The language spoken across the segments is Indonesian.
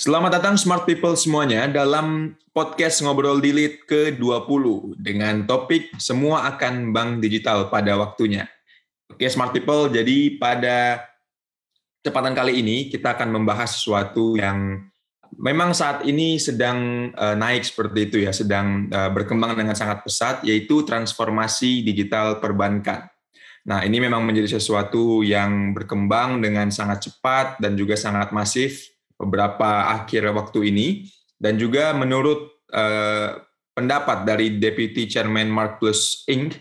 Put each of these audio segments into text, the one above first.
Selamat datang Smart People semuanya dalam podcast Ngobrol Dilit ke-20 dengan topik Semua akan Bank Digital pada waktunya. Oke Smart People, jadi pada kesempatan kali ini kita akan membahas sesuatu yang memang saat ini sedang uh, naik seperti itu ya, sedang uh, berkembang dengan sangat pesat, yaitu transformasi digital perbankan. Nah, ini memang menjadi sesuatu yang berkembang dengan sangat cepat dan juga sangat masif beberapa akhir waktu ini dan juga menurut uh, pendapat dari Deputy Chairman Mark Plus Inc.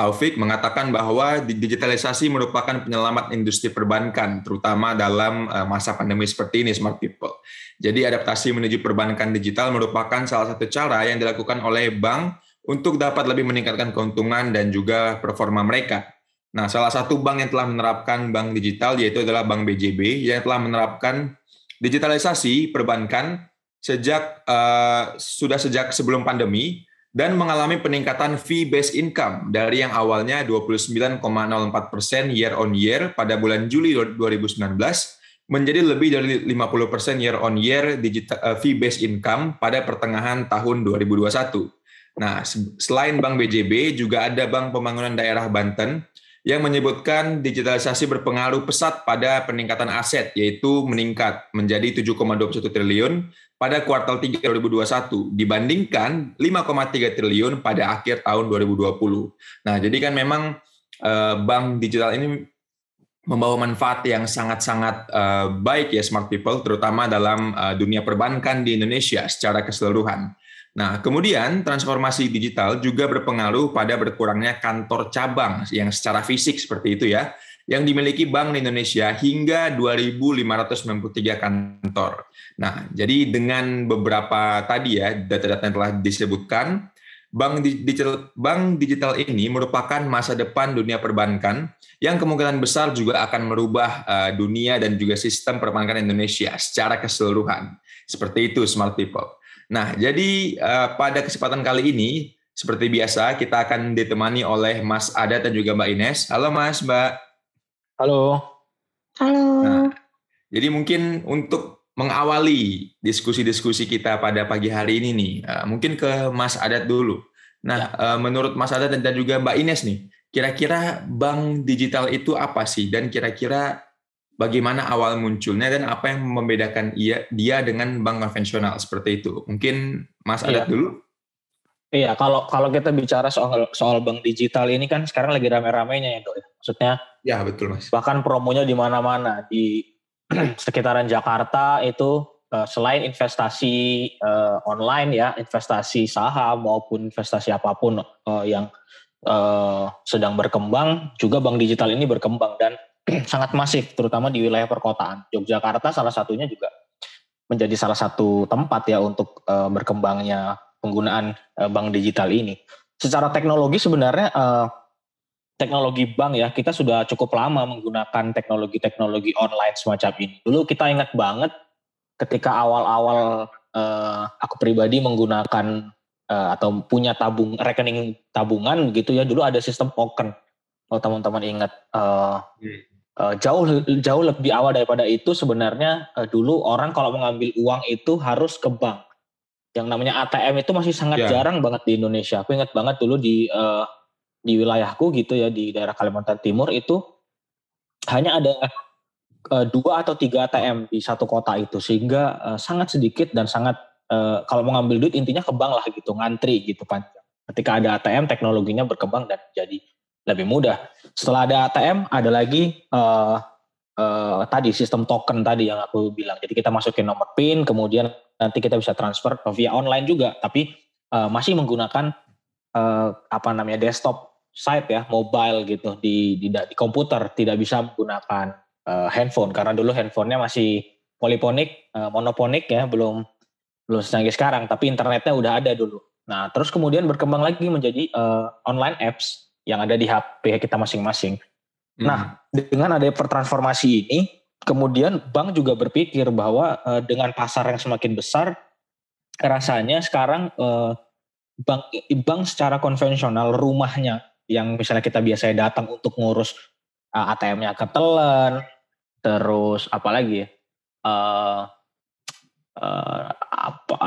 Taufik mengatakan bahwa digitalisasi merupakan penyelamat industri perbankan, terutama dalam uh, masa pandemi seperti ini, smart people. Jadi adaptasi menuju perbankan digital merupakan salah satu cara yang dilakukan oleh bank untuk dapat lebih meningkatkan keuntungan dan juga performa mereka. Nah, salah satu bank yang telah menerapkan bank digital yaitu adalah Bank BJB yang telah menerapkan digitalisasi perbankan sejak uh, sudah sejak sebelum pandemi dan mengalami peningkatan fee based income dari yang awalnya 29,04 persen year on year pada bulan Juli 2019 menjadi lebih dari 50 persen year on year digital, uh, fee based income pada pertengahan tahun 2021. Nah, selain Bank BJB juga ada Bank Pembangunan Daerah Banten yang menyebutkan digitalisasi berpengaruh pesat pada peningkatan aset, yaitu meningkat menjadi 7,21 triliun pada kuartal 3 2021 dibandingkan 5,3 triliun pada akhir tahun 2020. Nah, jadi kan memang eh, bank digital ini membawa manfaat yang sangat-sangat eh, baik ya smart people, terutama dalam eh, dunia perbankan di Indonesia secara keseluruhan. Nah, kemudian transformasi digital juga berpengaruh pada berkurangnya kantor cabang yang secara fisik seperti itu ya, yang dimiliki Bank Indonesia hingga 2.593 kantor. Nah, jadi dengan beberapa tadi ya data-data yang telah disebutkan, Bank digital, bank digital ini merupakan masa depan dunia perbankan yang kemungkinan besar juga akan merubah uh, dunia dan juga sistem perbankan Indonesia secara keseluruhan. Seperti itu, smart people. Nah, jadi uh, pada kesempatan kali ini, seperti biasa, kita akan ditemani oleh Mas Ada dan juga Mbak Ines. Halo Mas, Mbak. Halo. Halo. Nah, jadi mungkin untuk mengawali diskusi-diskusi kita pada pagi hari ini nih, uh, mungkin ke Mas Adat dulu. Nah, ya. uh, menurut Mas Adat dan juga Mbak Ines nih, kira-kira bank digital itu apa sih? Dan kira-kira bagaimana awal munculnya dan apa yang membedakan ia, dia dengan bank konvensional seperti itu. Mungkin Mas Adat iya. dulu. Iya, kalau kalau kita bicara soal soal bank digital ini kan sekarang lagi rame-ramenya ya, Dok. Ya. Maksudnya Ya, betul, Mas. Bahkan promonya di mana-mana di sekitaran Jakarta itu uh, selain investasi uh, online ya, investasi saham maupun investasi apa pun uh, yang uh, sedang berkembang, juga bank digital ini berkembang dan sangat masif, terutama di wilayah perkotaan. Yogyakarta salah satunya juga menjadi salah satu tempat ya untuk uh, berkembangnya penggunaan uh, bank digital ini. Secara teknologi sebenarnya uh, teknologi bank ya kita sudah cukup lama menggunakan teknologi-teknologi online semacam ini. Dulu kita ingat banget ketika awal-awal uh, aku pribadi menggunakan uh, atau punya tabung rekening tabungan gitu ya dulu ada sistem token. Kalau teman-teman ingat uh, uh, jauh jauh lebih awal daripada itu sebenarnya uh, dulu orang kalau mengambil uang itu harus ke bank. Yang namanya ATM itu masih sangat yeah. jarang banget di Indonesia. Aku ingat banget dulu di uh, di wilayahku gitu ya di daerah Kalimantan Timur itu hanya ada uh, dua atau tiga ATM di satu kota itu sehingga uh, sangat sedikit dan sangat uh, kalau mau ngambil duit intinya ke bank lah gitu ngantri gitu panjang. Ketika ada ATM teknologinya berkembang dan jadi lebih mudah. Setelah ada ATM, ada lagi uh, uh, tadi sistem token tadi yang aku bilang. Jadi kita masukin nomor PIN, kemudian nanti kita bisa transfer via online juga, tapi uh, masih menggunakan uh, apa namanya desktop site ya, mobile gitu di di, di komputer, tidak bisa menggunakan uh, handphone karena dulu handphonenya masih poliponik, uh, monoponik ya, belum belum secanggih sekarang, tapi internetnya udah ada dulu. Nah, terus kemudian berkembang lagi menjadi uh, online apps yang ada di HP kita masing-masing. Hmm. Nah, dengan adanya pertransformasi ini, kemudian bank juga berpikir bahwa uh, dengan pasar yang semakin besar, rasanya sekarang uh, bank bank secara konvensional rumahnya yang misalnya kita biasanya datang untuk ngurus uh, eh, ATM-nya ketelan, terus apalagi ya, uh, uh, apa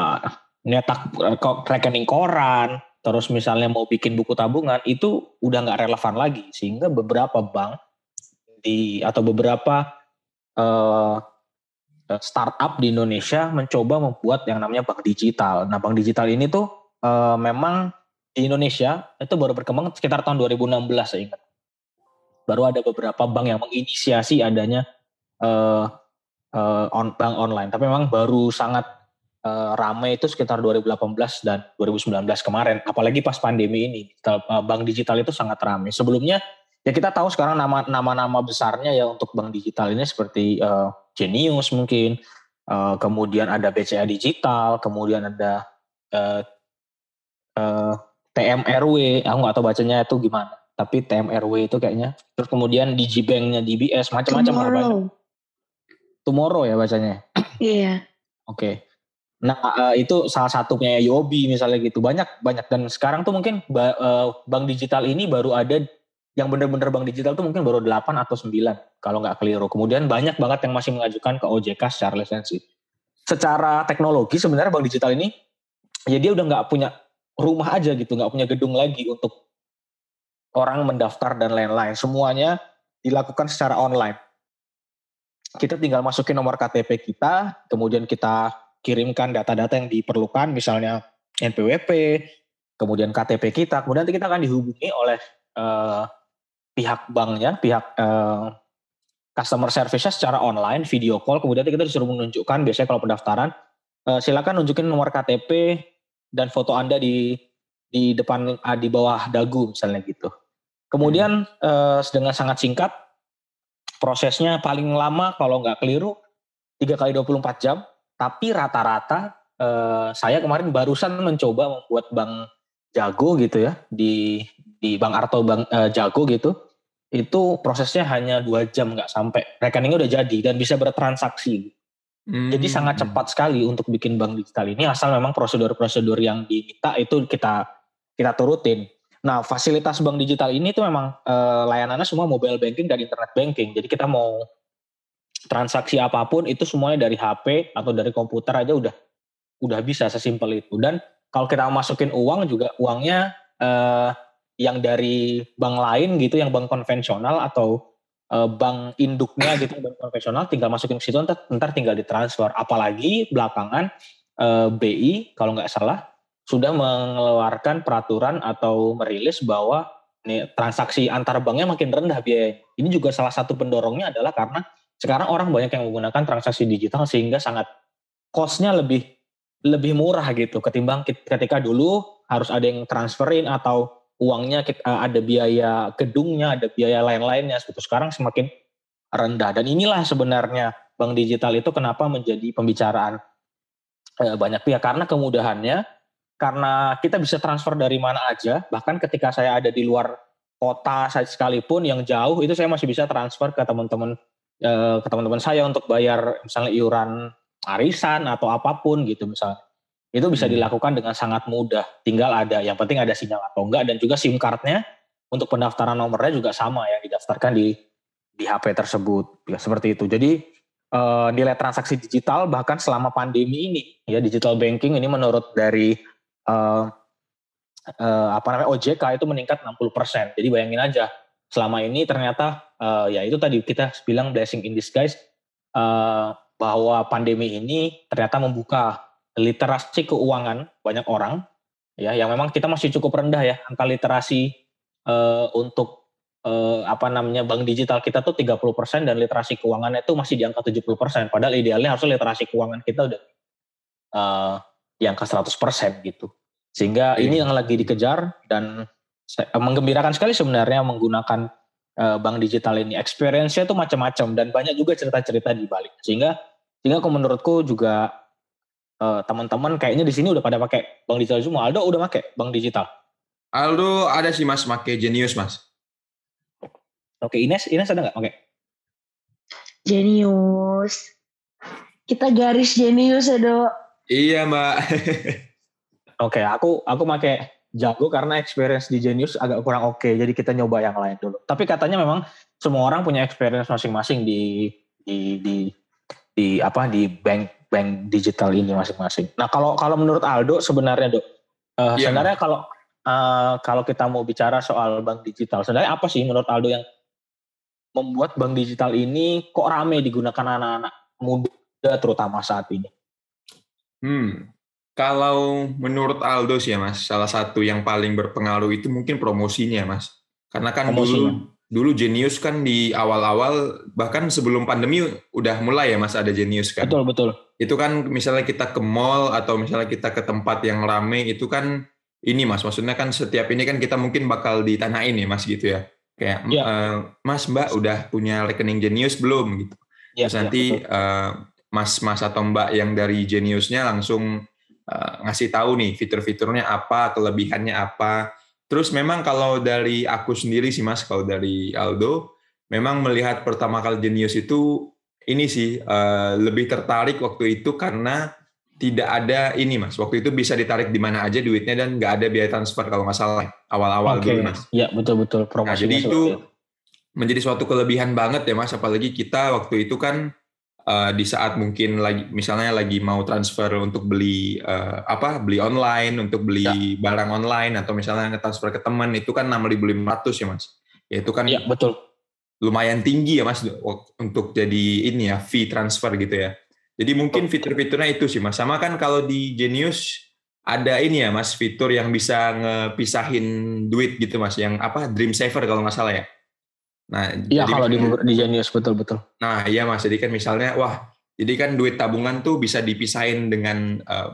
nyetak rekening koran, terus misalnya mau bikin buku tabungan itu udah nggak relevan lagi sehingga beberapa bank di atau beberapa uh, startup di Indonesia mencoba membuat yang namanya bank digital. Nah bank digital ini tuh uh, memang di Indonesia itu baru berkembang sekitar tahun 2016 saya ingat. Baru ada beberapa bank yang menginisiasi adanya uh, uh, on, bank online. Tapi memang baru sangat uh, ramai itu sekitar 2018 dan 2019 kemarin. Apalagi pas pandemi ini, digital, uh, bank digital itu sangat ramai. Sebelumnya ya kita tahu sekarang nama nama besarnya ya untuk bank digital ini seperti uh, Genius mungkin, uh, kemudian ada BCA Digital, kemudian ada uh, uh, TMRW, aku nggak tahu bacanya itu gimana. Tapi TMRW itu kayaknya. Terus kemudian Digibanknya DBS, macam-macam Tomorrow. Tomorrow ya bacanya. Iya. Oke. Okay. Nah uh, itu salah satunya Yobi misalnya gitu banyak banyak dan sekarang tuh mungkin uh, bank digital ini baru ada yang benar-benar bank digital tuh mungkin baru 8 atau 9 kalau nggak keliru. Kemudian banyak banget yang masih mengajukan ke OJK secara lisensi. Secara teknologi sebenarnya bank digital ini ya dia udah nggak punya rumah aja gitu, nggak punya gedung lagi untuk orang mendaftar dan lain-lain. Semuanya dilakukan secara online. Kita tinggal masukin nomor KTP kita, kemudian kita kirimkan data-data yang diperlukan, misalnya NPWP, kemudian KTP kita, kemudian kita akan dihubungi oleh uh, pihak banknya, pihak uh, customer service secara online, video call, kemudian kita disuruh menunjukkan, biasanya kalau pendaftaran, uh, silakan nunjukin nomor KTP dan foto Anda di di depan uh, di bawah dagu misalnya gitu. Kemudian uh, dengan sangat singkat, prosesnya paling lama kalau nggak keliru 3 kali 24 jam, tapi rata-rata uh, saya kemarin barusan mencoba membuat bank jago gitu ya di di Bank Arto Bank uh, Jago gitu itu prosesnya hanya dua jam nggak sampai. Rekeningnya udah jadi dan bisa bertransaksi. Hmm. jadi sangat cepat sekali untuk bikin bank digital ini asal memang prosedur-prosedur yang diminta itu kita kita turutin. Nah fasilitas bank digital ini tuh memang uh, layanannya semua mobile banking dan internet banking. Jadi kita mau transaksi apa pun itu semuanya dari HP atau dari komputer aja udah udah bisa sesimpel itu dan kalau kita masukin uang juga uangnya uh, yang dari bank lain gitu, yang bank konvensional atau uh, bank induknya gitu, bank konvensional tinggal masukin ke situ, ntar, ntar tinggal ditransfer. Apalagi belakangan eh, BI kalau nggak salah sudah mengeluarkan peraturan atau merilis bahwa nih, transaksi antar banknya makin rendah biaya. Ini juga salah satu pendorongnya adalah karena sekarang orang banyak yang menggunakan transaksi digital sehingga sangat cost-nya lebih lebih murah gitu ketimbang ketika dulu harus ada yang transferin atau uangnya kita, eh, ada biaya gedungnya, ada biaya lain-lainnya. Gitu. Sekarang semakin rendah. Dan inilah sebenarnya bank digital itu kenapa menjadi pembicaraan eh, banyak pihak. Karena kemudahannya, karena kita bisa transfer dari mana aja. Bahkan ketika saya ada di luar kota sekalipun yang jauh, itu saya masih bisa transfer ke teman-teman eh, ke teman-teman saya untuk bayar misalnya iuran arisan atau apa pun gitu misalnya itu bisa hmm. dilakukan dengan sangat mudah. Tinggal ada, yang penting ada sinyal atau enggak dan juga SIM cardnya untuk pendaftaran nomornya juga sama ya didaftarkan di di HP tersebut. Ya seperti itu. Jadi uh, nilai transaksi digital bahkan selama pandemi ini ya digital banking ini menurut dari uh, apa namanya OJK itu meningkat 60%. Jadi bayangin aja selama ini ternyata uh, ya itu tadi kita bilang blessing in disguise uh, bahwa pandemi ini ternyata membuka literasi keuangan banyak orang ya yang memang kita masih cukup rendah ya angka literasi uh, untuk uh, apa namanya bank digital kita tuh 30% dan literasi keuangannya itu masih di angka 70%. Padahal idealnya harusnya literasi keuangan kita udah uh, di angka 100% gitu. Sehingga iya. ini yang lagi dikejar dan menggembirakan sekali sebenarnya menggunakan uh, bank digital ini. Experience-nya tuh macam-macam dan banyak juga cerita-cerita di balik. Sehingga sehingga menurutku juga uh, teman-teman kayaknya di sini udah pada pakai bank digital semua. Aldo udah pakai bank digital? Aldo ada sih mas, pakai Genius mas. Oke, Ines, Ines ada nggak pakai? Genius. Kita garis Genius ya dok. Iya mbak. Oke, aku aku pakai jago karena experience di Genius agak kurang oke. Okay, jadi kita nyoba yang lain dulu. Tapi katanya memang semua orang punya experience masing-masing di di di di apa di bank bank digital ini masing-masing. Nah kalau kalau menurut Aldo sebenarnya dok, uh, Iya. sebenarnya kalau uh, kalau kita mau bicara soal bank digital, sebenarnya apa sih menurut Aldo yang membuat bank digital ini kok rame digunakan anak-anak muda terutama saat ini? Hmm. Kalau menurut Aldo sih ya Mas, salah satu yang paling berpengaruh itu mungkin promosinya Mas. Karena kan Promosinya. dulu dulu Genius kan di awal-awal bahkan sebelum pandemi udah mulai ya Mas ada Genius kan. Betul betul. Itu kan misalnya kita ke mall atau misalnya kita ke tempat yang rame itu kan ini Mas, maksudnya kan setiap ini kan kita mungkin bakal ditanyain ya Mas gitu ya. Kayak Iya. "Eh, Mas Mbak udah punya rekening Genius belum gitu. Ya, Terus ya, nanti betul. eh, mas-mas atau mbak yang dari Geniusnya langsung eh, ngasih tahu nih fitur-fiturnya apa, kelebihannya apa. Terus memang kalau dari aku sendiri sih mas, kalau dari Aldo, memang melihat pertama kali Genius itu ini sih eh, lebih tertarik waktu itu karena tidak ada ini mas. Waktu itu bisa ditarik di mana aja duitnya dan nggak ada biaya transfer kalau nggak salah awal-awal Oke, dulu mas. ya betul betul promosinya. Nah, jadi itu menjadi suatu kelebihan banget ya Mas, apalagi kita waktu itu kan eh, di saat mungkin lagi misalnya lagi mau transfer untuk beli eh, apa beli online, untuk beli barang online atau misalnya nge-transfer ke teman itu kan 6.500 ya Mas. Ya itu kan Ya betul. lumayan tinggi ya Mas untuk jadi ini ya fee transfer gitu ya. Jadi mungkin fitur-fiturnya itu sih Mas. Sama kan kalau di Genius ada ini ya Mas fitur yang bisa ngepisahin duit gitu Mas, yang apa Dream Saver kalau nggak salah ya. Nah, Iya kalau di, di Genius betul betul. Nah, iya Mas. Jadi kan misalnya, wah, jadi kan duit tabungan tuh bisa dipisahin dengan eh,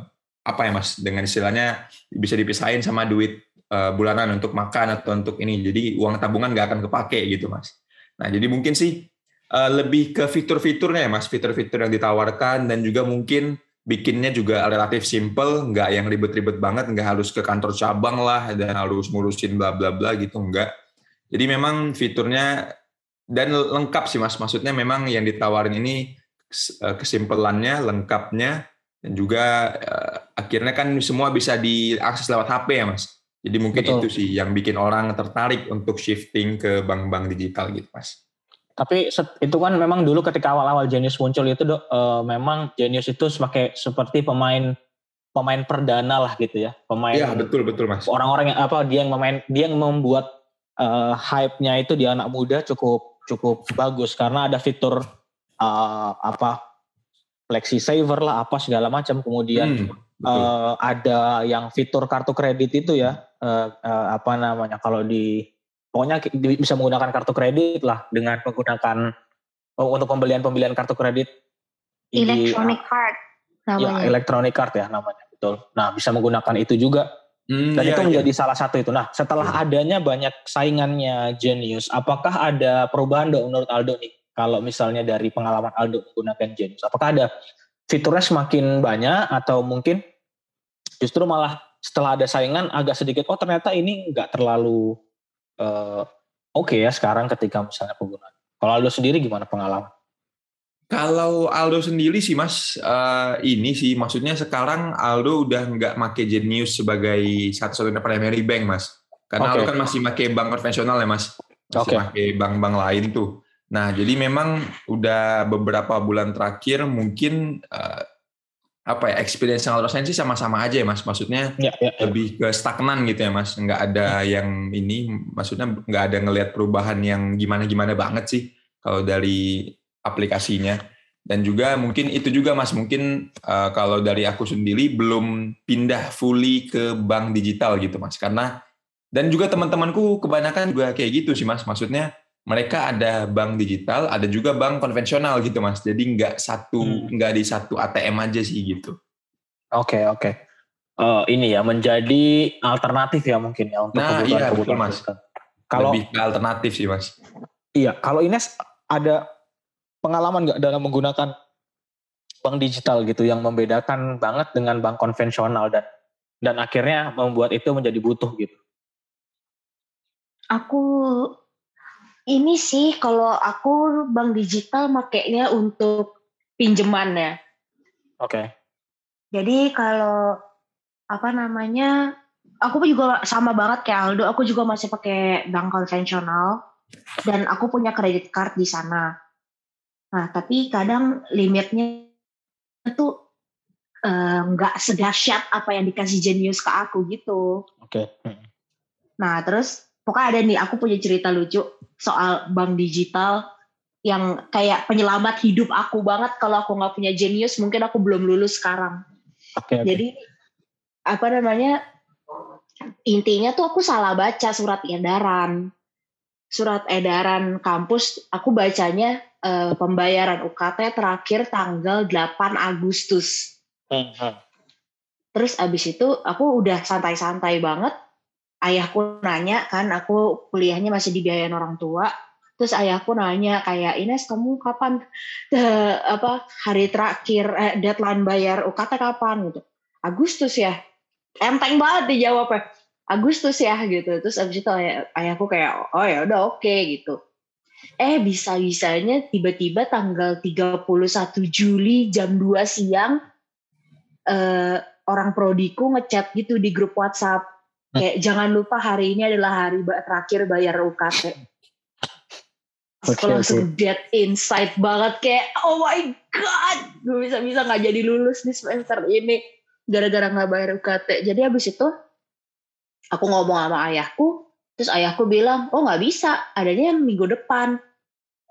apa ya Mas? Dengan istilahnya bisa dipisahin sama duit eh, bulanan untuk makan atau untuk ini. Jadi uang tabungan nggak akan kepake gitu Mas. Nah, jadi mungkin sih eh, lebih ke fitur-fiturnya ya Mas, fitur-fitur yang ditawarkan dan juga mungkin bikinnya juga relatif simple, nggak yang ribet-ribet banget, nggak harus ke kantor cabang lah dan harus ngurusin bla bla bla gitu, enggak. Jadi memang fiturnya dan lengkap sih mas. Maksudnya memang yang ditawarin ini eh, kesimpelannya lengkapnya dan juga eh, akhirnya kan semua bisa diakses lewat HP ya mas. Jadi mungkin Betul. itu sih yang bikin orang tertarik untuk shifting ke bank-bank digital gitu mas. Tapi itu kan memang dulu ketika awal-awal Genius muncul itu dok, eh, memang Genius itu sebagai seperti pemain pemain perdana lah gitu ya, pemain Iya betul betul mas. orang-orang yang apa dia yang memain dia yang membuat eh, hype-nya itu di anak muda cukup cukup bagus karena ada fitur eh, apa flexi saver lah apa segala macam. Kemudian Hmm, eh, ada yang fitur kartu kredit itu ya eh, eh, apa namanya kalau di pokoknya di- bisa menggunakan kartu kredit lah dengan menggunakan oh, untuk pembelian pembelian kartu kredit di- Electronic card ya namanya. electronic card ya namanya betul. Nah bisa menggunakan itu juga Hmm, dan iya, itu iya. menjadi salah satu itu. Nah, setelah adanya banyak saingannya Genius, apakah ada perubahan dong menurut Aldo nih? Kalau misalnya dari pengalaman Aldo menggunakan Genius, apakah ada fiturnya semakin banyak atau mungkin justru malah setelah ada saingan agak sedikit, oh ternyata ini nggak terlalu eh, oke ya sekarang ketika misalnya penggunaan. Kalau Aldo sendiri gimana pengalaman? Kalau Aldo sendiri sih Mas, eh, ini sih maksudnya sekarang Aldo udah nggak make Genius sebagai satu-satunya primary bank Mas. Karena Oke. Aldo kan masih make bank konvensional ya Mas. Masih Oke. make bank-bank lain tuh. Nah jadi memang udah beberapa bulan terakhir mungkin eh, apa ya experience yang Aldo rasain sih sama-sama aja ya Mas. Maksudnya Ya, ya, ya. lebih ke stagnan gitu ya Mas. Nggak ada yang ini, maksudnya nggak ada ngelihat perubahan yang gimana-gimana banget sih kalau dari aplikasinya. Dan juga mungkin itu juga Mas, mungkin eh, kalau dari aku sendiri belum pindah fully ke bank digital gitu Mas. Karena dan juga teman-temanku kebanyakan juga kayak gitu sih Mas. Maksudnya mereka ada bank digital, ada juga bank konvensional gitu Mas. Jadi nggak satu Hmm. nggak di satu ATM aja sih gitu. Oke, oke. Eh, ini ya menjadi alternatif ya mungkin ya untuk Nah, kebutuhan iya, betul, kebutuhan Mas. kita. Kalau Lebih ke alternatif sih Mas. Iya, kalau Ines ada pengalaman nggak dalam menggunakan bank digital gitu yang membedakan banget dengan bank konvensional dan dan akhirnya membuat itu menjadi butuh gitu. Aku ini sih kalau aku bank digital makainya untuk pinjaman ya. Oke. Jadi kalau apa namanya, aku juga sama banget kayak Aldo. Aku juga masih pakai bank konvensional dan aku punya kredit card di sana. Nah, tapi kadang limitnya itu eh, nggak uh, sedahsyat apa yang dikasih Genius ke aku gitu. Oke. Okay. Nah, terus pokoknya ada nih aku punya cerita lucu soal bank digital yang kayak penyelamat hidup aku banget kalau aku nggak punya Genius mungkin aku belum lulus sekarang. Okay, okay. Jadi apa namanya intinya tuh aku salah baca surat edaran surat edaran kampus aku bacanya uh, pembayaran UKT terakhir tanggal 8 Agustus. Hmm, hmm. Terus abis itu aku udah santai-santai banget. Ayahku nanya kan aku kuliahnya masih dibiayain orang tua. Terus ayahku nanya kayak Ines kamu kapan uh, apa hari terakhir eh, deadline bayar UKT kapan gitu. Agustus ya. Enteng banget dijawabnya. Agustus ya gitu. Terus abis itu ayah, ayahku kayak oh ya udah oke okay, gitu. Eh bisa bisanya tiba-tiba tanggal 31 Juli jam 2 siang eh, orang prodiku ngechat gitu di grup WhatsApp. Kayak jangan lupa hari ini adalah hari terakhir bayar UKT okay, langsung okay. dead insight banget. Kayak oh my god gue bisa bisa nggak jadi lulus di semester ini gara-gara nggak bayar UKT jadi abis itu aku ngomong sama ayahku terus ayahku bilang oh nggak bisa adanya minggu depan.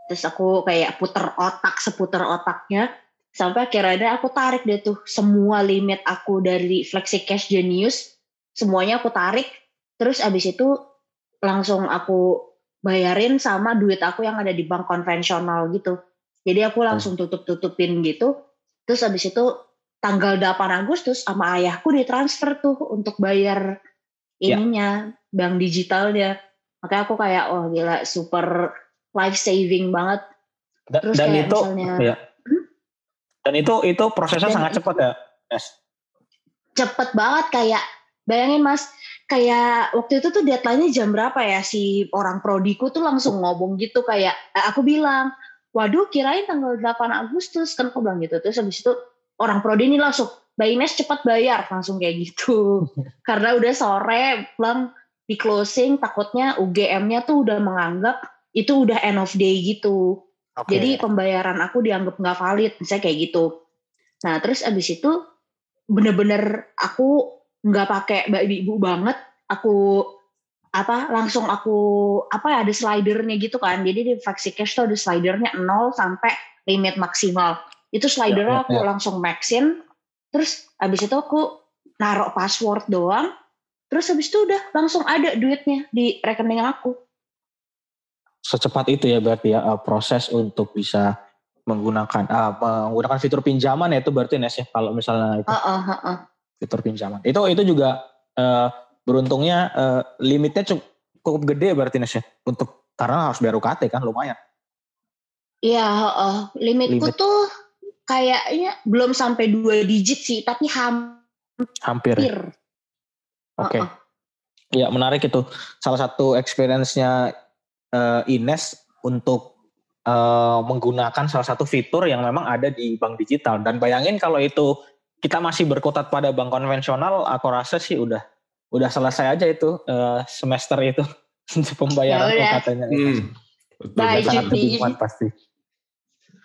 Terus aku kayak puter otak seputar otaknya sampai akhirnya aku tarik deh tuh semua limit aku dari flexi cash genius semuanya aku tarik. Terus abis itu langsung aku bayarin sama duit aku yang ada di bank konvensional gitu. Jadi aku langsung tutup tutupin gitu. Terus abis itu tanggal 8 Agustus sama ayahku ditransfer tuh untuk bayar Ya. Ininya ya. bank digitalnya makanya aku kayak oh gila super life saving banget dan, terus dan itu misalnya, ya. hmm? dan itu itu prosesnya dan sangat cepat ya yes. cepet banget kayak bayangin mas kayak waktu itu tuh deadline-nya jam berapa ya si orang prodiku tuh langsung ngomong gitu kayak eh, aku bilang waduh kirain tanggal 8 Agustus kan aku bilang gitu terus habis itu orang prodi ini langsung Mbak Ines cepat bayar langsung kayak gitu. Karena udah sore pulang di closing takutnya UGM-nya tuh udah menganggap itu udah end of day gitu. Okay. Jadi pembayaran aku dianggap nggak valid, misalnya kayak gitu. Nah terus abis itu bener-bener aku nggak pakai mbak ibu banget, aku apa langsung aku apa ya ada slidernya gitu kan. Jadi di Faxi Cash tuh ada slidernya 0 sampai limit maksimal. Itu slidernya ya, ya, aku ya. langsung maxin terus abis itu aku naruh password doang. Terus habis itu udah langsung ada duitnya di rekening aku. Secepat itu ya berarti ya uh, proses untuk bisa menggunakan uh, menggunakan fitur pinjaman ya itu berarti Nes ya kalau misalnya itu. Uh, uh, uh, uh. fitur pinjaman. Itu itu juga uh, beruntungnya uh, limitnya cukup, cukup gede berarti Nes ya untuk karena harus bayar UKT kan lumayan. Iya, uh, limitku Limit. tuh kayaknya belum sampai dua digit sih, tapi ham hampir. Ya? Oke. Okay. Uh -uh. Ya menarik itu. Salah satu experience-nya uh, Ines untuk uh, menggunakan salah satu fitur yang memang ada di bank digital. Dan bayangin kalau itu kita masih berkutat pada bank konvensional, aku rasa sih udah udah selesai aja itu uh, semester itu pembayaran ya, katanya. Hmm. Betul, sangat pasti.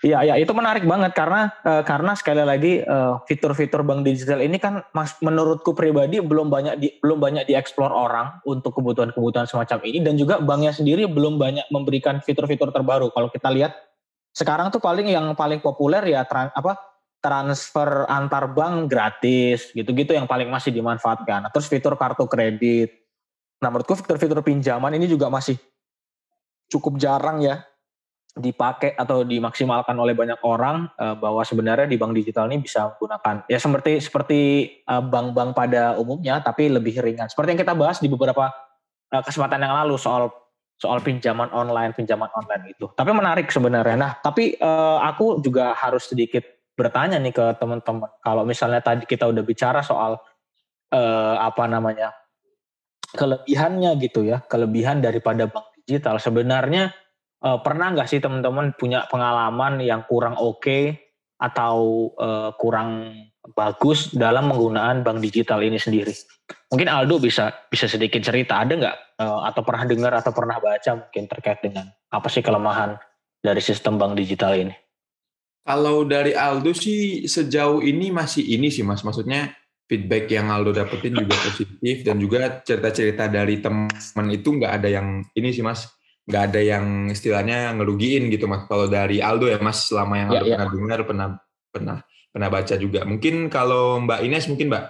Iya, ya itu menarik banget karena uh, karena sekali lagi uh, fitur-fitur bank digital ini kan mas, menurutku pribadi belum banyak di, belum banyak dieksplor orang untuk kebutuhan-kebutuhan semacam ini dan juga banknya sendiri belum banyak memberikan fitur-fitur terbaru. Kalau kita lihat sekarang tuh paling yang paling populer ya tran, apa transfer antar bank gratis gitu-gitu yang paling masih dimanfaatkan. Terus fitur kartu kredit. Nah menurutku fitur-fitur pinjaman ini juga masih cukup jarang ya dipakai atau dimaksimalkan oleh banyak orang uh, bahwa sebenarnya di bank digital ini bisa menggunakan ya seperti seperti uh, bank-bank pada umumnya tapi lebih ringan. Seperti yang kita bahas di beberapa uh, kesempatan yang lalu soal soal pinjaman online, pinjaman online itu. Tapi menarik sebenarnya. Nah, tapi uh, aku juga harus sedikit bertanya nih ke teman-teman. Kalau misalnya tadi kita udah bicara soal uh, apa namanya? kelebihannya gitu ya, kelebihan daripada bank digital. Sebenarnya uh, pernah nggak sih teman-teman punya pengalaman yang kurang oke okay atau uh, kurang bagus dalam menggunaan bank digital ini sendiri? Mungkin Aldo bisa bisa sedikit cerita ada nggak uh, atau pernah dengar atau pernah baca mungkin terkait dengan apa sih kelemahan dari sistem bank digital ini? Kalau dari Aldo sih sejauh ini masih ini sih Mas, maksudnya feedback yang Aldo dapetin juga positif dan juga cerita-cerita dari teman itu nggak ada yang ini sih Mas, nggak ada yang istilahnya ngerugiin gitu Mas. Kalau dari Aldo ya Mas, selama yang Ya, Aldo ya. pernah dengar, pernah pernah pernah baca juga. Mungkin kalau Mbak Ines mungkin Mbak.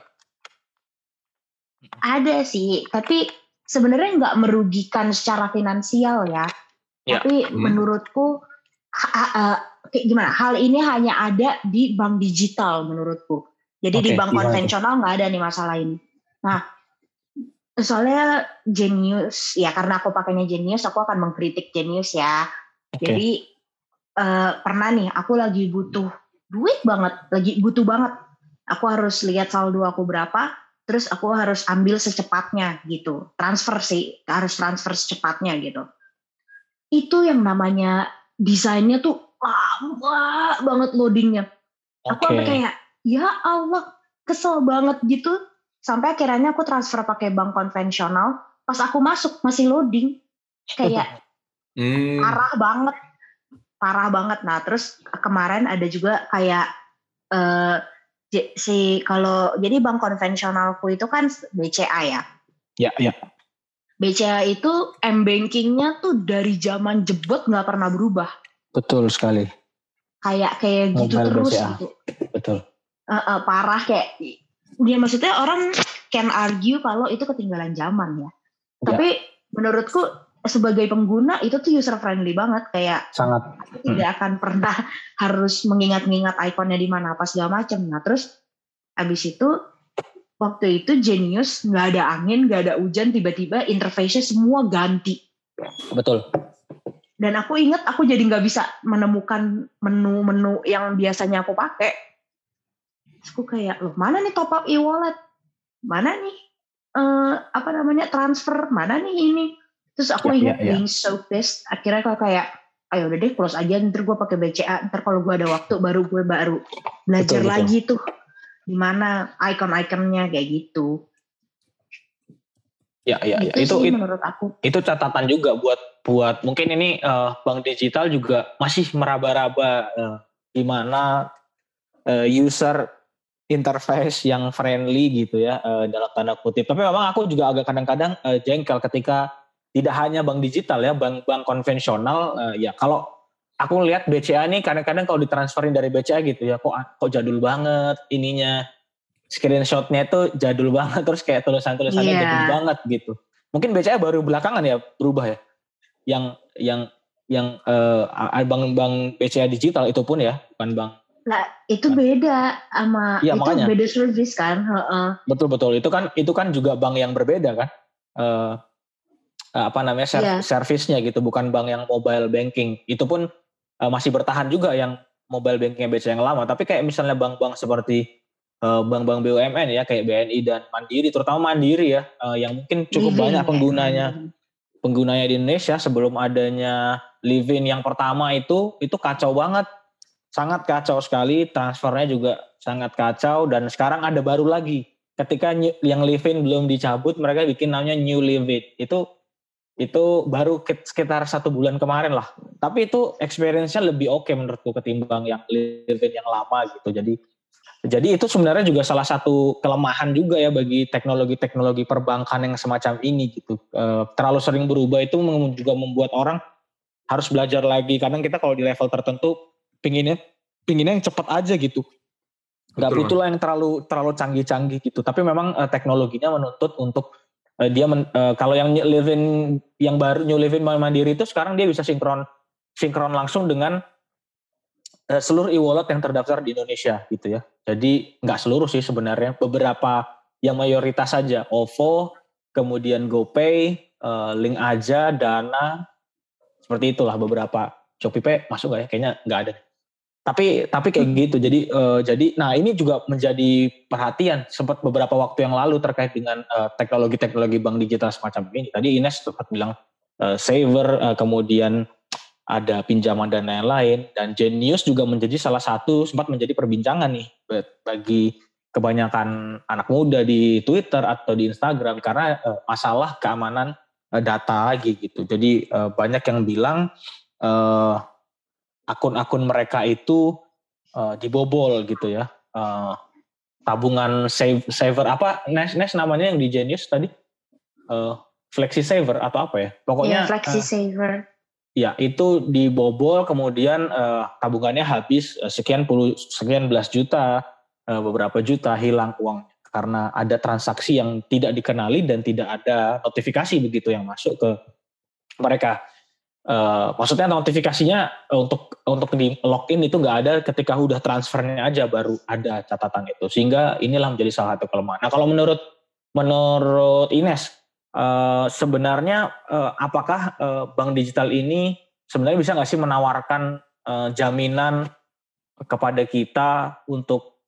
Ada sih, tapi sebenarnya nggak merugikan secara finansial ya. Ya. Tapi Hmm. menurutku ha- ha- kayak gimana? Hal ini hanya ada di bank digital menurutku. Jadi di Oke, bank gimana tuh? konvensional nggak ada nih masalah ini. Nah, soalnya Genius ya karena aku pakainya Genius, aku akan mengkritik Genius ya. Oke. Jadi eh, pernah nih aku lagi butuh duit banget, lagi butuh banget. Aku harus lihat saldo aku berapa, terus aku harus ambil secepatnya gitu. Transfer sih, harus transfer secepatnya gitu. Itu yang namanya desainnya tuh lama banget loadingnya. Aku Oke. sampai kayak ya Allah kesel banget gitu. Sampai akhirnya aku transfer pakai bank konvensional. Pas aku masuk masih loading. Kayak Hmm, parah banget parah banget nah terus kemarin ada juga kayak eh j- si kalau jadi bank konvensionalku itu kan BCA ya Ya, ya. BCA itu m bankingnya tuh dari zaman jebot nggak pernah berubah Betul sekali. kayak kayak gitu Mobile terus BCA. gitu Betul. Eh, eh, parah kayak dia maksudnya orang can argue kalau itu ketinggalan zaman ya Ya. tapi menurutku sebagai pengguna itu tuh user friendly banget kayak Sangat. aku tidak akan pernah harus mengingat-ingat ikonnya di mana apa segala macam. Nah terus abis itu waktu itu Genius nggak ada angin, nggak ada hujan, tiba-tiba interface-nya semua ganti. Betul. Dan aku ingat aku jadi nggak bisa menemukan menu-menu yang biasanya aku pakai. Terus aku kayak loh mana nih top up e-wallet, mana nih eh, apa namanya transfer, mana nih ini. Terus aku Ya, ingat ya, ya. being so pissed. Akhirnya kalau kayak ayo udah deh close aja ntar gue pakai BCA ntar kalau gue ada waktu baru gue baru belajar Betul, betul. lagi tuh gimana icon-iconnya kayak gitu Ya, ya, ya. Gitu Itu, sih itu menurut aku itu catatan juga buat buat mungkin ini eh, bank digital juga masih meraba-raba eh, gimana eh, user interface yang friendly gitu ya eh, dalam tanda kutip. Tapi memang aku juga agak kadang-kadang eh, jengkel ketika tidak hanya bank digital ya, bank-bank konvensional eh, ya kalau aku lihat BCA nih kadang-kadang kalau ditransferin dari BCA gitu ya kok kok jadul banget ininya screenshotnya itu jadul banget terus kayak tulisan-tulisannya Iya. jadul banget gitu. Mungkin BCA baru belakangan ya berubah ya. Yang yang yang eh, bank-bank BCA digital itu pun ya, bukan bank lah itu beda sama Iya, itu makanya. beda service kan betul betul itu kan itu kan juga bank yang berbeda kan. Eh, apa namanya ser- Iya. servisnya gitu bukan bank yang mobile banking. Itu pun eh, masih bertahan juga yang mobile bankingnya BCA yang lama, tapi kayak misalnya bank-bank seperti eh, bank-bank BUMN ya kayak BNI dan Mandiri terutama Mandiri ya eh, yang mungkin cukup Living, banyak ya. penggunanya penggunanya di Indonesia sebelum adanya Livin yang pertama itu itu kacau banget sangat kacau sekali transfernya juga sangat kacau dan sekarang ada baru lagi ketika yang Livin belum dicabut mereka bikin namanya New Livin itu itu baru kit- sekitar satu bulan kemarin lah tapi itu experience-nya lebih oke menurutku ketimbang yang Livin yang lama gitu jadi jadi itu sebenarnya juga salah satu kelemahan juga ya bagi teknologi-teknologi perbankan yang semacam ini gitu. Eh, terlalu sering berubah itu juga membuat orang harus belajar lagi. Kadang kita kalau di level tertentu pinginnya pinginnya yang cepat aja gitu. Gak Betul, butuh lah yang terlalu terlalu canggih-canggih gitu. Tapi memang eh, teknologinya menuntut untuk eh, dia men- eh, kalau yang New Livin yang baru New Livin Mandiri itu sekarang dia bisa sinkron sinkron langsung dengan eh, seluruh e-wallet yang terdaftar di Indonesia gitu ya. Jadi nggak seluruh sih sebenarnya, beberapa yang mayoritas saja. OVO, kemudian GoPay, eh, Link Aja, Dana, seperti itulah beberapa. ShopeePay masuk nggak ya? Kayaknya nggak ada. Tapi tapi kayak gitu. Jadi eh, jadi, nah ini juga menjadi perhatian sempat beberapa waktu yang lalu terkait dengan eh, teknologi-teknologi bank digital semacam ini. Tadi Ines sempat bilang eh, Saver, eh, kemudian ada pinjaman dan lain-lain dan Genius juga menjadi salah satu sempat menjadi perbincangan nih bagi kebanyakan anak muda di Twitter atau di Instagram karena eh, masalah keamanan eh, data lagi gitu. Jadi eh, banyak yang bilang eh, akun-akun mereka itu uh, dibobol gitu ya. Uh, tabungan save, saver apa Nes, Nes namanya yang di Genius tadi? Uh, flexi saver atau apa ya? Pokoknya ya, flexi uh, saver. Ya, itu dibobol kemudian uh, tabungannya habis uh, sekian puluh sekian belas juta, uh, beberapa juta hilang uang karena ada transaksi yang tidak dikenali dan tidak ada notifikasi begitu yang masuk ke mereka. Uh, maksudnya notifikasinya untuk untuk di login itu nggak ada ketika udah transfernya aja baru ada catatan itu. Sehingga inilah menjadi salah satu kelemahan. Nah kalau menurut menurut Ines uh, sebenarnya uh, apakah uh, bank digital ini sebenarnya bisa nggak sih menawarkan uh, jaminan kepada kita untuk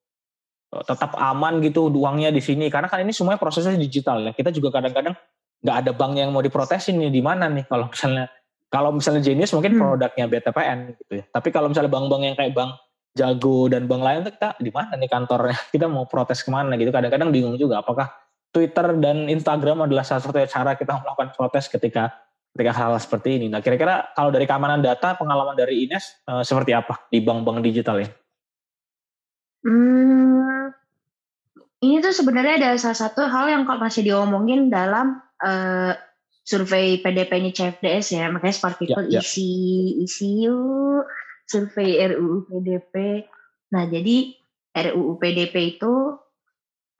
tetap aman gitu uangnya di sini? Karena kan ini semuanya prosesnya digital ya. Kita juga kadang-kadang nggak ada bank yang mau diprotesin nih di mana nih kalau misalnya kalau misalnya Genius mungkin hmm. produknya BTPN gitu ya. Tapi kalau misalnya bank-bank yang kayak bank Jago dan bank lain tuh kita di mana nih kantornya? Kita mau protes ke mana gitu. Kadang-kadang bingung juga apakah Twitter dan Instagram adalah salah satu cara kita melakukan protes ketika ketika hal, hal seperti ini. Nah, kira-kira kalau dari keamanan data, pengalaman dari Ines uh, seperti apa di bank-bank digital ini? Hmm, ini tuh sebenarnya ada salah satu hal yang kok masih diomongin dalam uh, survei PDP ini CFDS ya, makanya Smart People ya, ya. isi isi yuk survei RUU PDP. Nah, jadi RUU PDP itu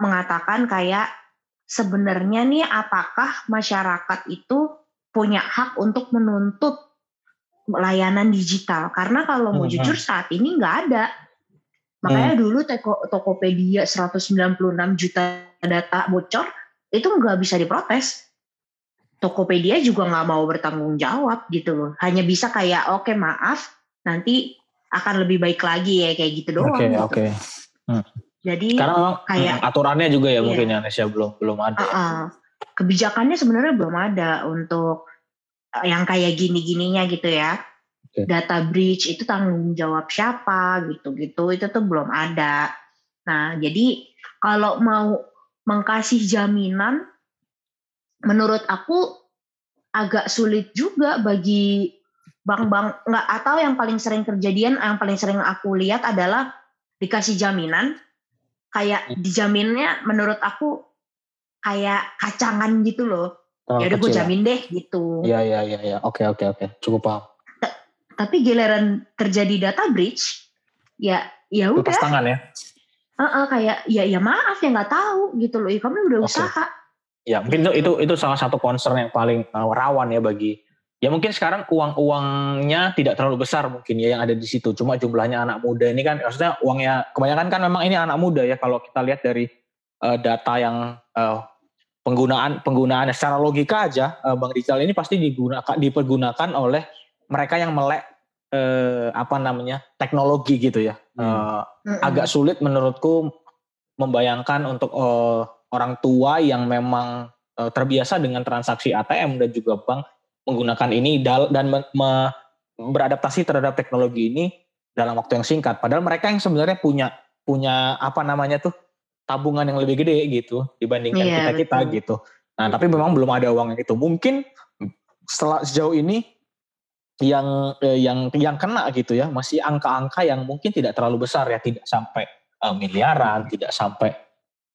mengatakan kayak sebenarnya nih apakah masyarakat itu punya hak untuk menuntut layanan digital? Karena kalau mau hmm. jujur saat ini nggak ada. Makanya hmm. dulu Toko, Tokopedia 196 juta data bocor itu nggak bisa diprotes Tokopedia juga nggak mau bertanggung jawab gitu loh. Hanya bisa kayak oke okay, maaf nanti akan lebih baik lagi ya kayak gitu doang. Oke okay, gitu. oke. Okay. Hmm. Jadi karena memang kayak hmm, aturannya juga ya iya. mungkin ya Indonesia belum belum ada. Uh -uh. Kebijakannya sebenarnya belum ada untuk eh, yang kayak gini-gininya gitu ya. Okay. Data breach itu tanggung jawab siapa gitu-gitu itu tuh belum ada. Nah jadi kalau mau mengkasih jaminan menurut aku agak sulit juga bagi bank-bank nggak atau yang paling sering kejadian yang paling sering aku lihat adalah dikasih jaminan. Kayak hmm. dijaminnya menurut aku kayak kacangan gitu loh. Oh, ya udah gue jamin deh gitu. Iya iya iya ya. oke oke oke. Cukup paham. T tapi giliran terjadi data breach ya ya udah. tangan ya? Uh -uh, kayak ya ya maaf ya nggak tahu gitu loh. Ya, kamu udah okay. usaha Ya mungkin itu itu itu salah satu concern yang paling uh, rawan ya bagi ya mungkin sekarang uang-uangnya tidak terlalu besar mungkin ya yang ada di situ. Cuma jumlahnya anak muda ini kan maksudnya uangnya kebanyakan kan memang ini anak muda ya kalau kita lihat dari uh, data yang uh, penggunaan penggunaannya secara logika aja uh, bank digital ini pasti digunakan dipergunakan oleh mereka yang melek uh, apa namanya teknologi gitu ya. Uh, hmm. Agak sulit menurutku membayangkan untuk uh, orang tua yang memang uh, terbiasa dengan transaksi ATM dan juga bank menggunakan ini dan me, me, beradaptasi terhadap teknologi ini dalam waktu yang singkat. Padahal mereka yang sebenarnya punya punya apa namanya tuh tabungan yang lebih gede gitu dibandingkan iya, kita kita gitu. Nah tapi memang belum ada uang yang itu. Mungkin setelah sejauh ini yang eh, yang yang kena gitu ya masih angka-angka yang mungkin tidak terlalu besar ya tidak sampai uh, miliaran, tidak sampai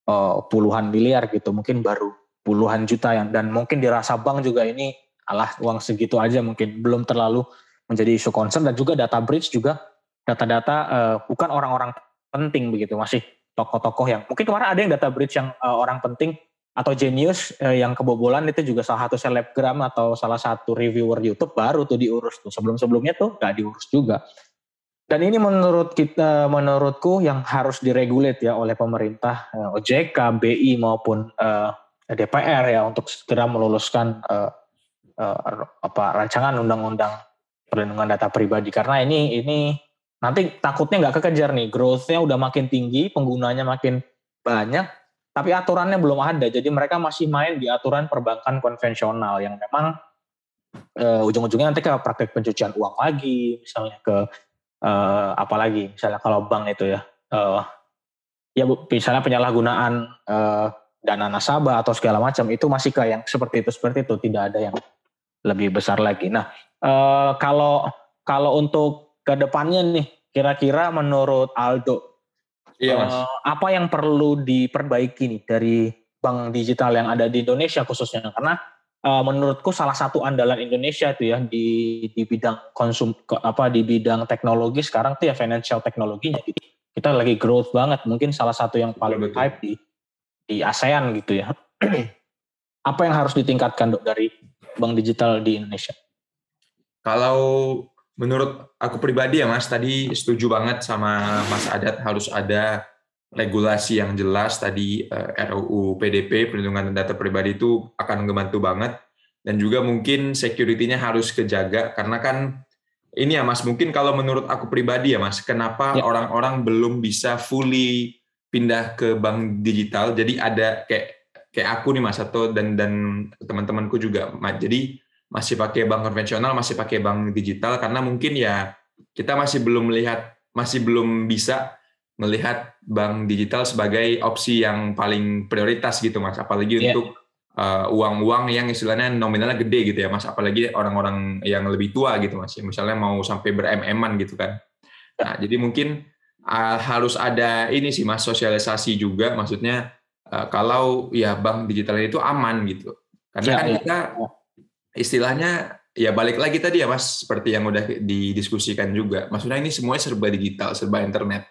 uh, puluhan miliar gitu, mungkin baru puluhan juta yang dan mungkin dirasa bank juga ini alah uang segitu aja mungkin belum terlalu menjadi isu concern. Dan juga data breach juga data-data uh, bukan orang-orang penting begitu masih tokoh-tokoh yang mungkin kemarin ada yang data breach yang uh, orang penting atau genius uh, yang kebobolan itu juga salah satu selebgram atau salah satu reviewer YouTube baru tuh diurus tuh. Sebelum-sebelumnya tuh gak diurus juga dan ini menurut kita, menurutku yang harus diregulate ya oleh pemerintah, eh, OJK, BI maupun uh, eh, DPR ya untuk segera meluluskan uh, uh, apa rancangan undang-undang perlindungan data pribadi karena ini ini nanti takutnya nggak kekejar nih, growth-nya udah makin tinggi, penggunanya makin banyak, tapi aturannya belum ada. Jadi mereka masih main di aturan perbankan konvensional yang memang uh, ujung-ujungnya nanti ke praktek pencucian uang lagi, misalnya ke uh, apalagi misalnya kalau bank itu ya uh, ya misalnya penyalahgunaan uh, dana nasabah atau segala macam itu masih kayak yang seperti itu seperti itu tidak ada yang lebih besar lagi. Nah uh, kalau kalau untuk ke depannya nih kira-kira menurut Aldo, Iya, Mas. eh, apa yang perlu diperbaiki nih dari bank digital yang ada di Indonesia khususnya? Karena eh, menurutku salah satu andalan Indonesia itu ya di di bidang konsum apa di bidang teknologi sekarang tuh ya financial teknologinya. Jadi kita lagi growth banget. Mungkin salah satu yang paling betul. hype di di ASEAN gitu ya. apa yang harus ditingkatkan dok dari bank digital di Indonesia? Kalau menurut aku pribadi ya Mas, tadi setuju banget sama Mas Adat harus ada regulasi yang jelas tadi eh, RUU PDP perlindungan data pribadi itu akan membantu banget. Dan juga mungkin security-nya harus kejaga karena kan ini ya Mas mungkin kalau menurut aku pribadi ya Mas kenapa Ya. orang-orang belum bisa fully pindah ke bank digital? Jadi ada kayak kayak aku nih Mas atau dan dan teman-temanku juga Ma- jadi masih pakai bank konvensional masih pakai bank digital karena mungkin ya kita masih belum melihat masih belum bisa melihat bank digital sebagai opsi yang paling prioritas gitu mas. Apalagi Iya. untuk uh, uang-uang yang istilahnya nominalnya gede gitu ya mas. Apalagi orang-orang yang lebih tua gitu mas. Misalnya mau sampai ber-MM-an gitu kan. Nah jadi mungkin uh, harus ada ini sih mas sosialisasi juga. Maksudnya uh, kalau ya bank digital itu aman gitu. Karena Ya, kan ya. kita istilahnya ya balik lagi tadi ya mas seperti yang udah didiskusikan juga. Maksudnya ini semuanya serba digital serba internet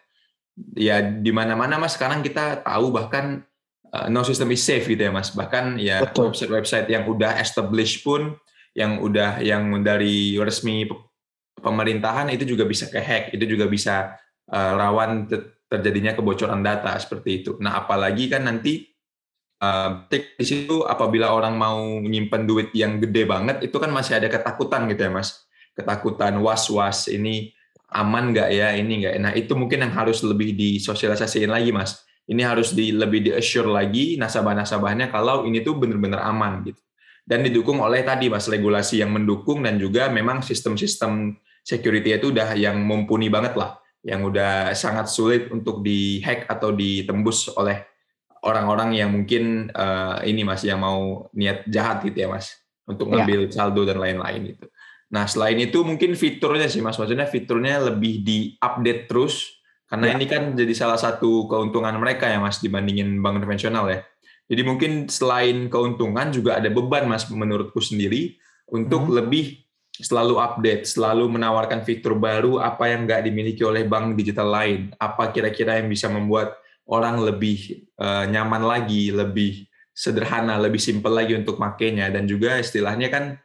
ya di mana-mana mas sekarang kita tahu bahkan uh, no system is safe gitu ya mas. Bahkan ya website-website yang udah established pun yang udah yang dari resmi pe- pemerintahan itu juga bisa kehack itu juga bisa uh, rawan te- terjadinya kebocoran data seperti itu. Nah apalagi kan nanti uh, di situ apabila orang mau nyimpen duit yang gede banget itu kan masih ada ketakutan gitu ya mas. Ketakutan was-was ini aman nggak ya ini nggak. Nah itu mungkin yang harus lebih disosialisasiin lagi mas. Ini harus di lebih di assure lagi nasabah-nasabahnya kalau ini tuh benar-benar aman gitu. Dan didukung oleh tadi mas regulasi yang mendukung dan juga memang sistem-sistem security itu udah yang mumpuni banget lah. Yang udah sangat sulit untuk dihack atau ditembus oleh orang-orang yang mungkin eh, ini mas yang mau niat jahat gitu ya mas. Untuk Ya. ngambil saldo dan lain-lain gitu. Nah selain itu mungkin fiturnya sih mas maksudnya fiturnya lebih di-update terus karena Ya. ini kan jadi salah satu keuntungan mereka ya mas dibandingin bank konvensional ya. Jadi mungkin selain keuntungan juga ada beban mas menurutku sendiri untuk Hmm. lebih selalu update, selalu menawarkan fitur baru apa yang nggak dimiliki oleh bank digital lain. Apa kira-kira yang bisa membuat orang lebih eh, nyaman lagi, lebih sederhana, lebih simpel lagi untuk makainya dan juga istilahnya kan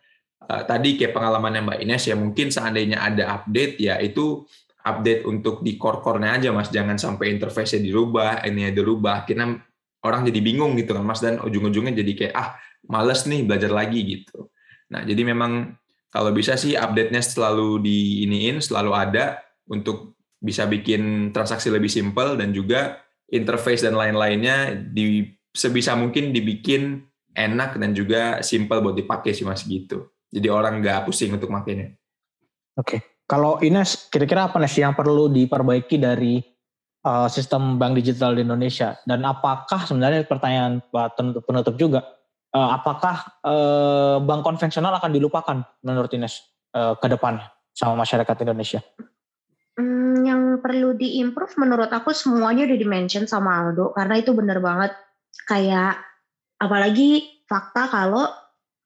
tadi kayak pengalamannya Mbak Ines ya mungkin seandainya ada update ya itu update untuk di core-core-nya aja Mas, jangan sampai interface-nya dirubah, ini dirubah, akhirnya orang jadi bingung gitu kan Mas dan ujung-ujungnya jadi kayak ah males nih belajar lagi gitu. Nah, jadi memang kalau bisa sih update-nya selalu diiniin, selalu ada untuk bisa bikin transaksi lebih simpel dan juga interface dan lain-lainnya di sebisa mungkin dibikin enak dan juga simpel buat dipakai sih Mas gitu. Jadi orang nggak pusing untuk makainya. Oke, kalau Ines kira-kira apa Nes yang perlu diperbaiki dari uh, sistem bank digital di Indonesia dan apakah sebenarnya pertanyaan Pak penutup, penutup juga uh, apakah uh, bank konvensional akan dilupakan menurut Ines uh, ke depannya sama masyarakat Indonesia? Hmm, yang perlu diimprove menurut aku semuanya udah dimention sama Aldo karena itu bener banget kayak apalagi fakta kalau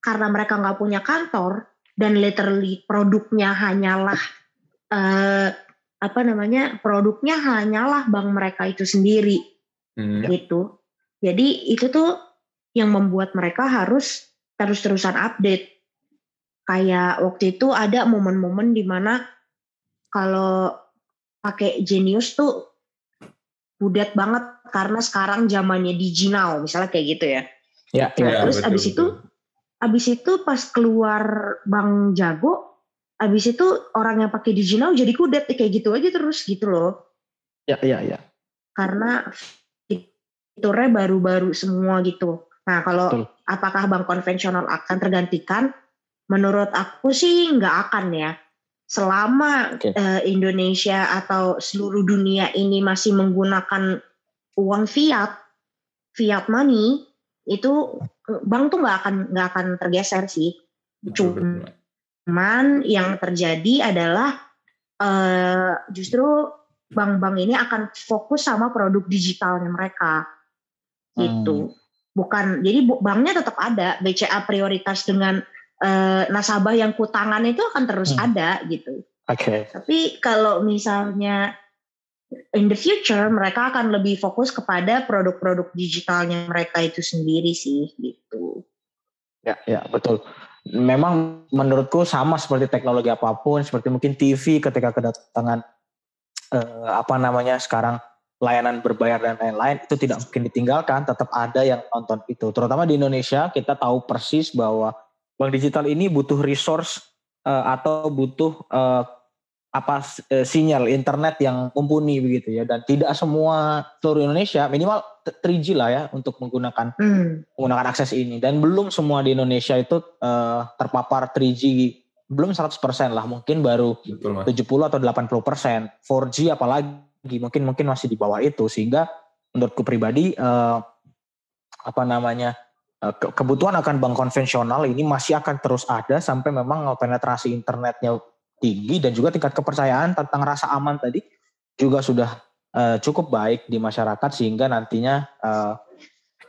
karena mereka nggak punya kantor dan literally produknya hanyalah eh, apa namanya produknya hanyalah bank mereka itu sendiri Hmm. gitu jadi itu tuh yang membuat mereka harus terus-terusan update kayak waktu itu ada momen-momen di mana kalau pakai Genius tuh budat banget karena sekarang zamannya digital misalnya kayak gitu ya. Ya, Nah, ya. terus betul, abis betul. itu abis itu pas keluar Bang Jago, abis itu orang yang pakai digital jadi kudet kayak gitu aja terus gitu loh. ya, ya, ya. Karena fiturnya baru-baru semua gitu. Nah kalau Betul. apakah bank konvensional akan tergantikan? Menurut aku sih nggak akan ya. Selama Oke. eh, Indonesia atau seluruh dunia ini masih menggunakan uang fiat, fiat money, itu eh, bank tuh nggak akan nggak akan tergeser sih. Cuman yang terjadi adalah uh, justru bank-bank ini akan fokus sama produk digitalnya mereka gitu. Hmm. Bukan jadi banknya tetap ada BCA prioritas dengan uh, nasabah yang kutangan itu akan terus hmm. ada gitu. Oke. Okay. Tapi kalau misalnya in the future mereka akan lebih fokus kepada produk-produk digitalnya mereka itu sendiri sih gitu. Ya, ya betul. Memang menurutku sama seperti teknologi apa pun, seperti mungkin TV ketika kedatangan eh, apa namanya sekarang layanan berbayar dan lain-lain itu tidak mungkin ditinggalkan, tetap ada yang nonton itu. Terutama di Indonesia kita tahu persis bahwa bank digital ini butuh resource eh, atau butuh eh, apa e, sinyal internet yang mumpuni begitu ya. Dan tidak semua seluruh Indonesia minimal 3G lah ya untuk menggunakan hmm. menggunakan akses ini. Dan belum semua di Indonesia itu e, terpapar 3G belum 100% lah mungkin baru Betul, 70 atau 80 persen. 4G apalagi mungkin mungkin masih di bawah itu. Sehingga menurutku pribadi e, apa namanya ke kebutuhan akan bank konvensional ini masih akan terus ada sampai memang penetrasi internetnya tinggi dan juga tingkat kepercayaan tentang rasa aman tadi juga sudah uh, cukup baik di masyarakat sehingga nantinya uh,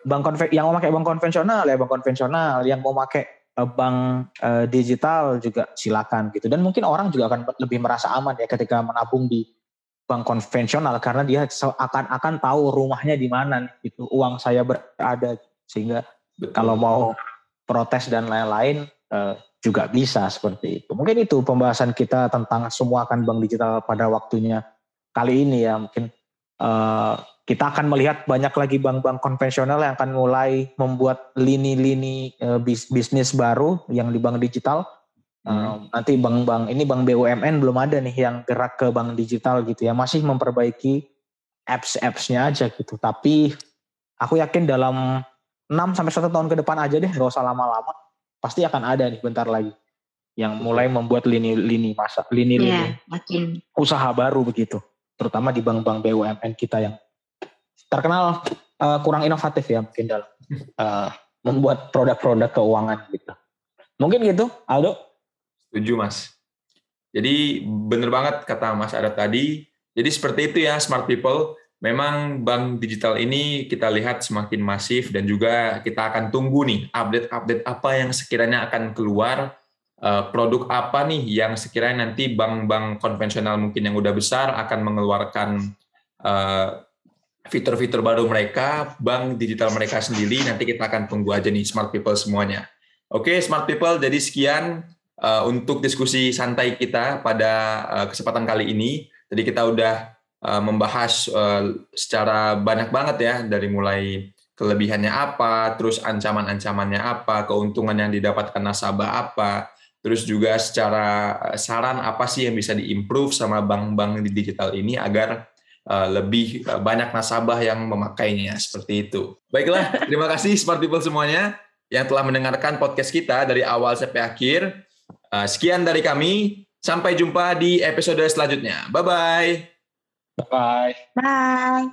bank konven yang mau pakai bank konvensional ya bank konvensional. Yang mau pakai uh, bank uh, digital juga silakan gitu. Dan mungkin orang juga akan lebih merasa aman ya ketika menabung di bank konvensional karena dia akan akan tahu rumahnya di mana gitu uang saya berada. Sehingga Betul. kalau mau protes dan lain-lain uh, juga bisa seperti itu. Mungkin itu pembahasan kita tentang semua akan bank digital pada waktunya kali ini ya. Mungkin uh, kita akan melihat banyak lagi bank-bank konvensional yang akan mulai membuat lini-lini uh, bis, bisnis baru yang di bank digital. Uh, Nanti bank-bank ini bank BUMN belum ada nih yang gerak ke bank digital gitu ya. Masih memperbaiki apps-appsnya aja gitu. Tapi aku yakin dalam 6 sampai satu tahun ke depan aja deh, nggak usah lama-lama pasti akan ada nih bentar lagi yang mulai membuat lini-lini masa lini-lini yeah, makin. usaha baru begitu terutama di bank-bank BUMN kita yang terkenal uh, kurang inovatif ya mungkin dalam uh, membuat produk-produk keuangan gitu. Mungkin gitu Aldo? Setuju mas. Jadi bener banget kata Mas Adat tadi. Jadi seperti itu ya smart people memang bank digital ini kita lihat semakin masif dan juga kita akan tunggu nih update-update apa yang sekiranya akan keluar eh, produk apa nih yang sekiranya nanti bank-bank konvensional mungkin yang udah besar akan mengeluarkan eh, fitur-fitur baru mereka, bank digital mereka sendiri nanti kita akan tunggu aja nih smart people semuanya. Oke, smart people jadi sekian eh, untuk diskusi santai kita pada kesempatan kali ini. Jadi kita udah Eh, membahas eh, secara banyak banget ya dari mulai kelebihannya apa, terus ancaman-ancamannya apa, keuntungan yang didapatkan nasabah apa, terus juga secara eh, saran apa sih yang bisa diimprove sama bank-bank di digital ini agar lebih banyak nasabah yang memakainya seperti itu. Baiklah, terima kasih smart people semuanya yang telah mendengarkan podcast kita dari awal sampai akhir. Sekian dari kami, sampai jumpa di episode selanjutnya. Bye bye. Bye-bye.